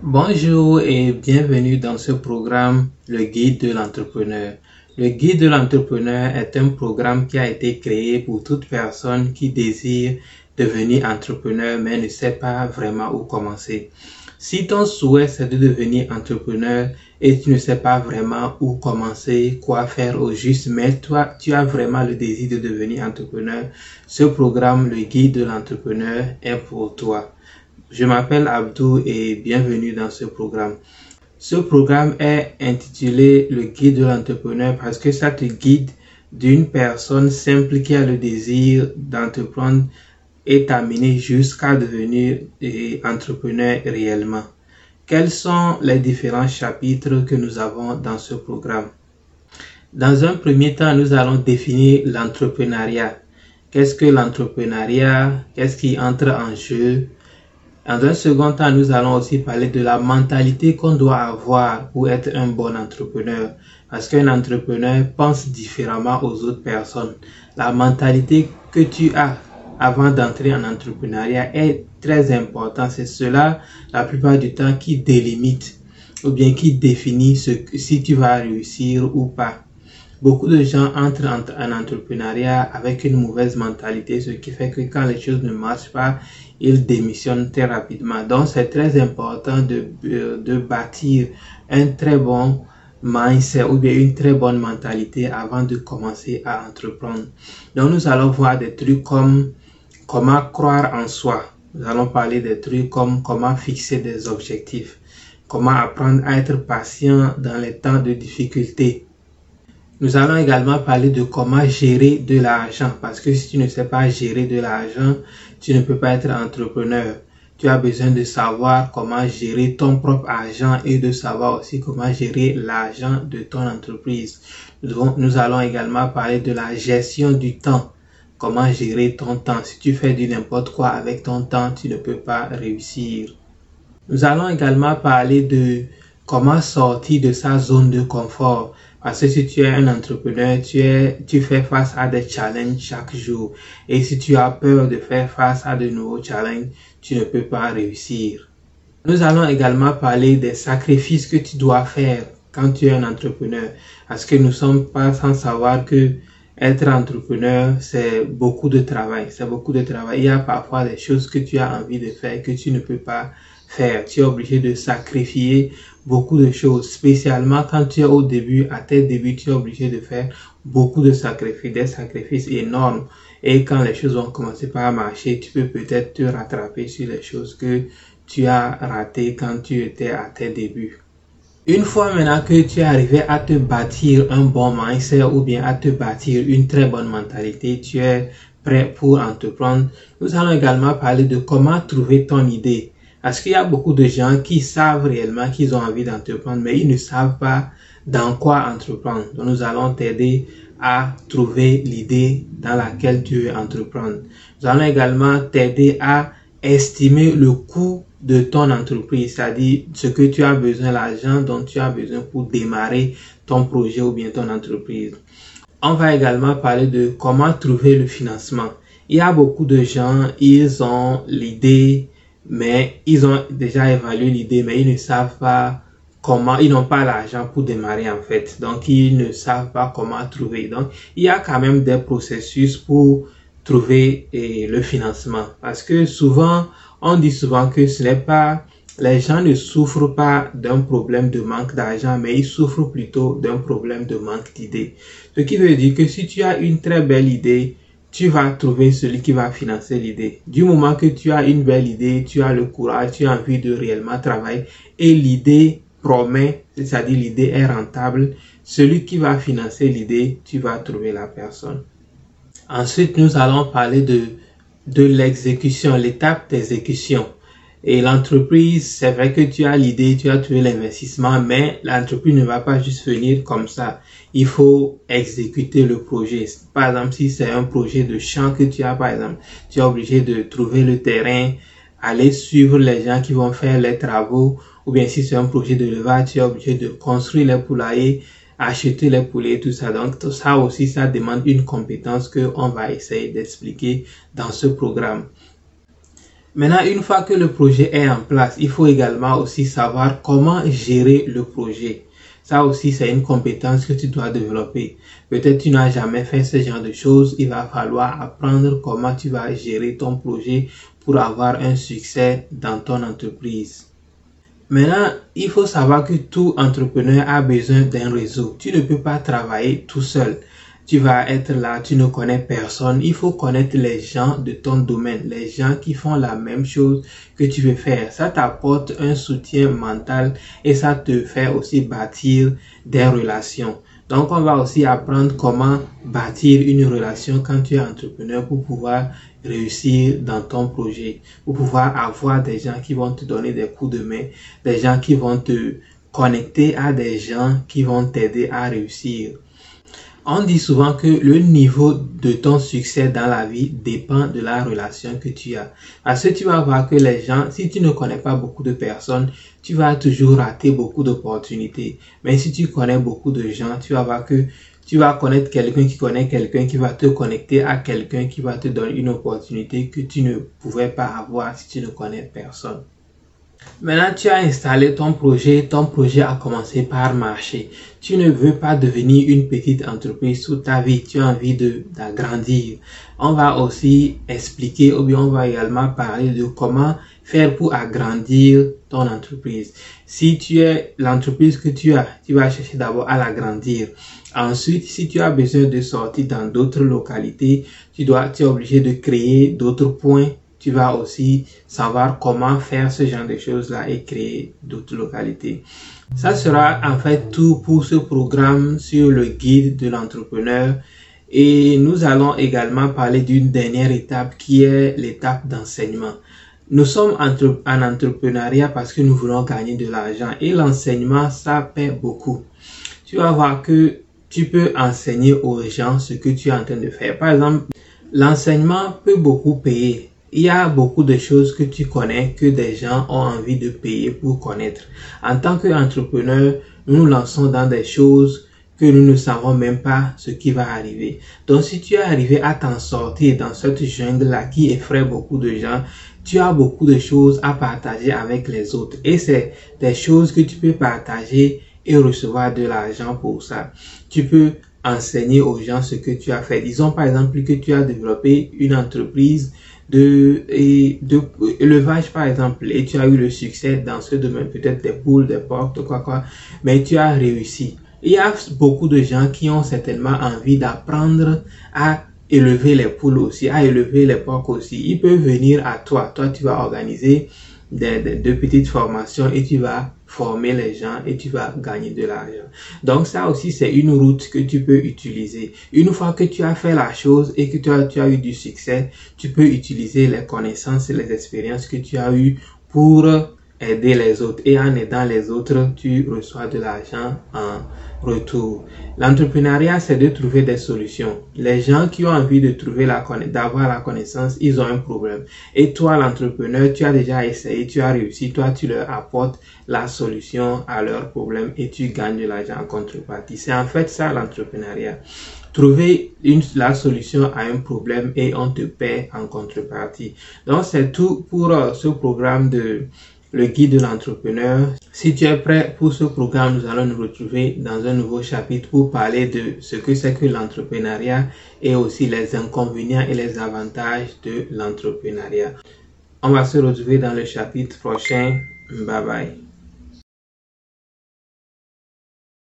Bonjour et bienvenue dans ce programme Le Guide de l'entrepreneur. Le Guide de l'entrepreneur est un programme qui a été créé pour toute personne qui désire devenir entrepreneur mais ne sait pas vraiment où commencer. Si ton souhait c'est de devenir entrepreneur et tu ne sais pas vraiment où commencer, quoi faire au juste, mais toi tu as vraiment le désir de devenir entrepreneur, ce programme, le guide de l'entrepreneur, est pour toi. Je m'appelle Abdou et bienvenue dans ce programme. Ce programme est intitulé le guide de l'entrepreneur parce que ça te guide d'une personne simple qui a le désir d'entreprendre et t'amener jusqu'à devenir entrepreneur réellement. Quels sont les différents chapitres que nous avons dans ce programme? Dans un premier temps, nous allons définir l'entrepreneuriat. Qu'est-ce que l'entrepreneuriat? Qu'est-ce qui entre en jeu? Dans un second temps, nous allons aussi parler de la mentalité qu'on doit avoir pour être un bon entrepreneur. Parce qu'un entrepreneur pense différemment aux autres personnes. La mentalité que tu as avant d'entrer en entrepreneuriat est très important. C'est cela, la plupart du temps, qui délimite ou bien qui définit si tu vas réussir ou pas. Beaucoup de gens entrent en, entrepreneuriat avec une mauvaise mentalité, ce qui fait que quand les choses ne marchent pas, ils démissionnent très rapidement. Donc c'est très important de, euh, de bâtir un très bon mindset ou bien une très bonne mentalité avant de commencer à entreprendre. Donc nous allons voir des trucs comme comment croire en soi. Nous allons parler des trucs comme comment fixer des objectifs, comment apprendre à être patient dans les temps de difficulté, nous allons également parler de comment gérer de l'argent parce que si tu ne sais pas gérer de l'argent, tu ne peux pas être entrepreneur. Tu as besoin de savoir comment gérer ton propre argent et de savoir aussi comment gérer l'argent de ton entreprise. Nous allons également parler de la gestion du temps. Comment gérer ton temps? Si tu fais du n'importe quoi avec ton temps, tu ne peux pas réussir. Nous allons également parler de comment sortir de sa zone de confort. Parce que si tu es un entrepreneur, tu, fais face à des challenges chaque jour. Et si tu as peur de faire face à de nouveaux challenges, tu ne peux pas réussir. Nous allons également parler des sacrifices que tu dois faire quand tu es un entrepreneur. Parce que nous sommes pas sans savoir que être entrepreneur, c'est beaucoup de travail. C'est beaucoup de travail. Il y a parfois des choses que tu as envie de faire que tu ne peux pas faire. Tu es obligé de sacrifier beaucoup de choses, spécialement quand tu es au début, à tes débuts, tu es obligé de faire beaucoup de sacrifices, des sacrifices énormes. Et quand les choses vont commencer par marcher, tu peux peut-être te rattraper sur les choses que tu as ratées quand tu étais à tes débuts. Une fois maintenant que tu es arrivé à te bâtir un bon mindset ou bien à te bâtir une très bonne mentalité, tu es prêt pour entreprendre. Nous allons également parler de comment trouver ton idée. Parce qu'il y a beaucoup de gens qui savent réellement qu'ils ont envie d'entreprendre, mais ils ne savent pas dans quoi entreprendre? Donc nous allons t'aider à trouver l'idée dans laquelle tu veux entreprendre. Nous allons également t'aider à estimer le coût de ton entreprise, c'est-à-dire ce que tu as besoin, l'argent dont tu as besoin pour démarrer ton projet ou bien ton entreprise. On va également parler de comment trouver le financement. Il y a beaucoup de gens, ils ont l'idée, mais ils ont déjà évalué l'idée, mais ils ne savent pas comment, ils n'ont pas l'argent pour démarrer en fait. Donc, ils ne savent pas comment trouver. Donc, il y a quand même des processus pour trouver eh, le financement. Parce que souvent, on dit souvent que ce n'est pas, les gens ne souffrent pas d'un problème de manque d'argent, mais ils souffrent plutôt d'un problème de manque d'idées. Ce qui veut dire que si tu as une très belle idée, tu vas trouver celui qui va financer l'idée. Du moment que tu as une belle idée, tu as le courage, tu as envie de réellement travailler et l'idée promet, c'est-à-dire l'idée est rentable, celui qui va financer l'idée, tu vas trouver la personne. Ensuite, nous allons parler de, l'exécution, l'étape d'exécution. Et l'entreprise, c'est vrai que tu as l'idée, tu as trouvé l'investissement, mais l'entreprise ne va pas juste venir comme ça. Il faut exécuter le projet. Par exemple, si c'est un projet de champ que tu as, par exemple, tu es obligé de trouver le terrain, aller suivre les gens qui vont faire les travaux, ou bien si c'est un projet de levage, tu es obligé de construire les poulaillers, acheter les poulets, tout ça. Donc, tout ça aussi, ça demande une compétence que on va essayer d'expliquer dans ce programme. Maintenant, une fois que le projet est en place, il faut également aussi savoir comment gérer le projet. Ça aussi, c'est une compétence que tu dois développer. Peut-être tu n'as jamais fait ce genre de choses. Il va falloir apprendre comment tu vas gérer ton projet pour avoir un succès dans ton entreprise. Maintenant, il faut savoir que tout entrepreneur a besoin d'un réseau. Tu ne peux pas travailler tout seul tu vas être là, tu ne connais personne. Il faut connaître les gens de ton domaine, les gens qui font la même chose que tu veux faire. Ça t'apporte un soutien mental et ça te fait aussi bâtir des relations. Donc, on va aussi apprendre comment bâtir une relation quand tu es entrepreneur pour pouvoir réussir dans ton projet, pour pouvoir avoir des gens qui vont te donner des coups de main, des gens qui vont te connecter à des gens qui vont t'aider à réussir. On dit souvent que le niveau de ton succès dans la vie dépend de la relation que tu as. Parce que tu vas voir que les gens, si tu ne connais pas beaucoup de personnes, tu vas toujours rater beaucoup d'opportunités. Mais si tu connais beaucoup de gens, tu vas voir que tu vas connaître quelqu'un qui connaît quelqu'un qui va te connecter à quelqu'un qui va te donner une opportunité que tu ne pouvais pas avoir si tu ne connais personne. Maintenant, tu as installé ton projet, ton projet a commencé par marcher. Tu ne veux pas devenir une petite entreprise toute ta vie, tu as envie de d'agrandir. On va aussi expliquer ou bien on va également parler de comment faire pour agrandir ton entreprise. Si tu es l'entreprise que tu as, tu vas chercher d'abord à l'agrandir. Ensuite, si tu as besoin de sortir dans d'autres localités, tu dois, tu es obligé de créer d'autres points tu vas aussi savoir comment faire ce genre de choses-là et créer d'autres localités. Ça sera en fait tout pour ce programme sur le guide de l'entrepreneur. Et nous allons également parler d'une dernière étape qui est l'étape d'enseignement. Nous sommes en entrepreneuriat parce que nous voulons gagner de l'argent et l'enseignement, ça paie beaucoup. Tu vas voir que tu peux enseigner aux gens ce que tu es en train de faire. Par exemple, l'enseignement peut beaucoup payer il y a beaucoup de choses que tu connais que des gens ont envie de payer pour connaître. En tant qu'entrepreneur, nous nous lançons dans des choses que nous ne savons même pas ce qui va arriver. Donc si tu es arrivé à t'en sortir dans cette jungle-là qui effraie beaucoup de gens, tu as beaucoup de choses à partager avec les autres. Et c'est des choses que tu peux partager et recevoir de l'argent pour ça. Tu peux enseigner aux gens ce que tu as fait. Disons par exemple que tu as développé une entreprise de, et de élevage par exemple et tu as eu le succès dans ce domaine, peut-être des poules, des porcs, quoi quoi, mais tu as réussi. Il y a beaucoup de gens qui ont certainement envie d'apprendre à élever les poules aussi, à élever les porcs aussi. Ils peuvent venir à toi. Toi, tu vas organiser des, des, petites formations et tu vas former les gens et tu vas gagner de l'argent. Donc ça aussi, c'est une route que tu peux utiliser. Une fois que tu as fait la chose et que tu as eu du succès, tu peux utiliser les connaissances et les expériences que tu as eues pour aider les autres. Et en aidant les autres, tu reçois de l'argent en retour. L'entrepreneuriat, c'est de trouver des solutions. Les gens qui ont envie de trouver la d'avoir la connaissance, ils ont un problème. Et toi, l'entrepreneur, tu as déjà essayé, tu as réussi, toi, tu leur apportes la solution à leur problème et tu gagnes de l'argent en contrepartie. C'est en fait ça l'entrepreneuriat. Trouver une, la solution à un problème et on te paie en contrepartie. Donc, c'est tout pour euh, ce programme de le guide de l'entrepreneur. Si tu es prêt pour ce programme, nous allons nous retrouver dans un nouveau chapitre pour parler de ce que c'est que l'entrepreneuriat et aussi les inconvénients et les avantages de l'entrepreneuriat. On va se retrouver dans le chapitre prochain. Bye bye.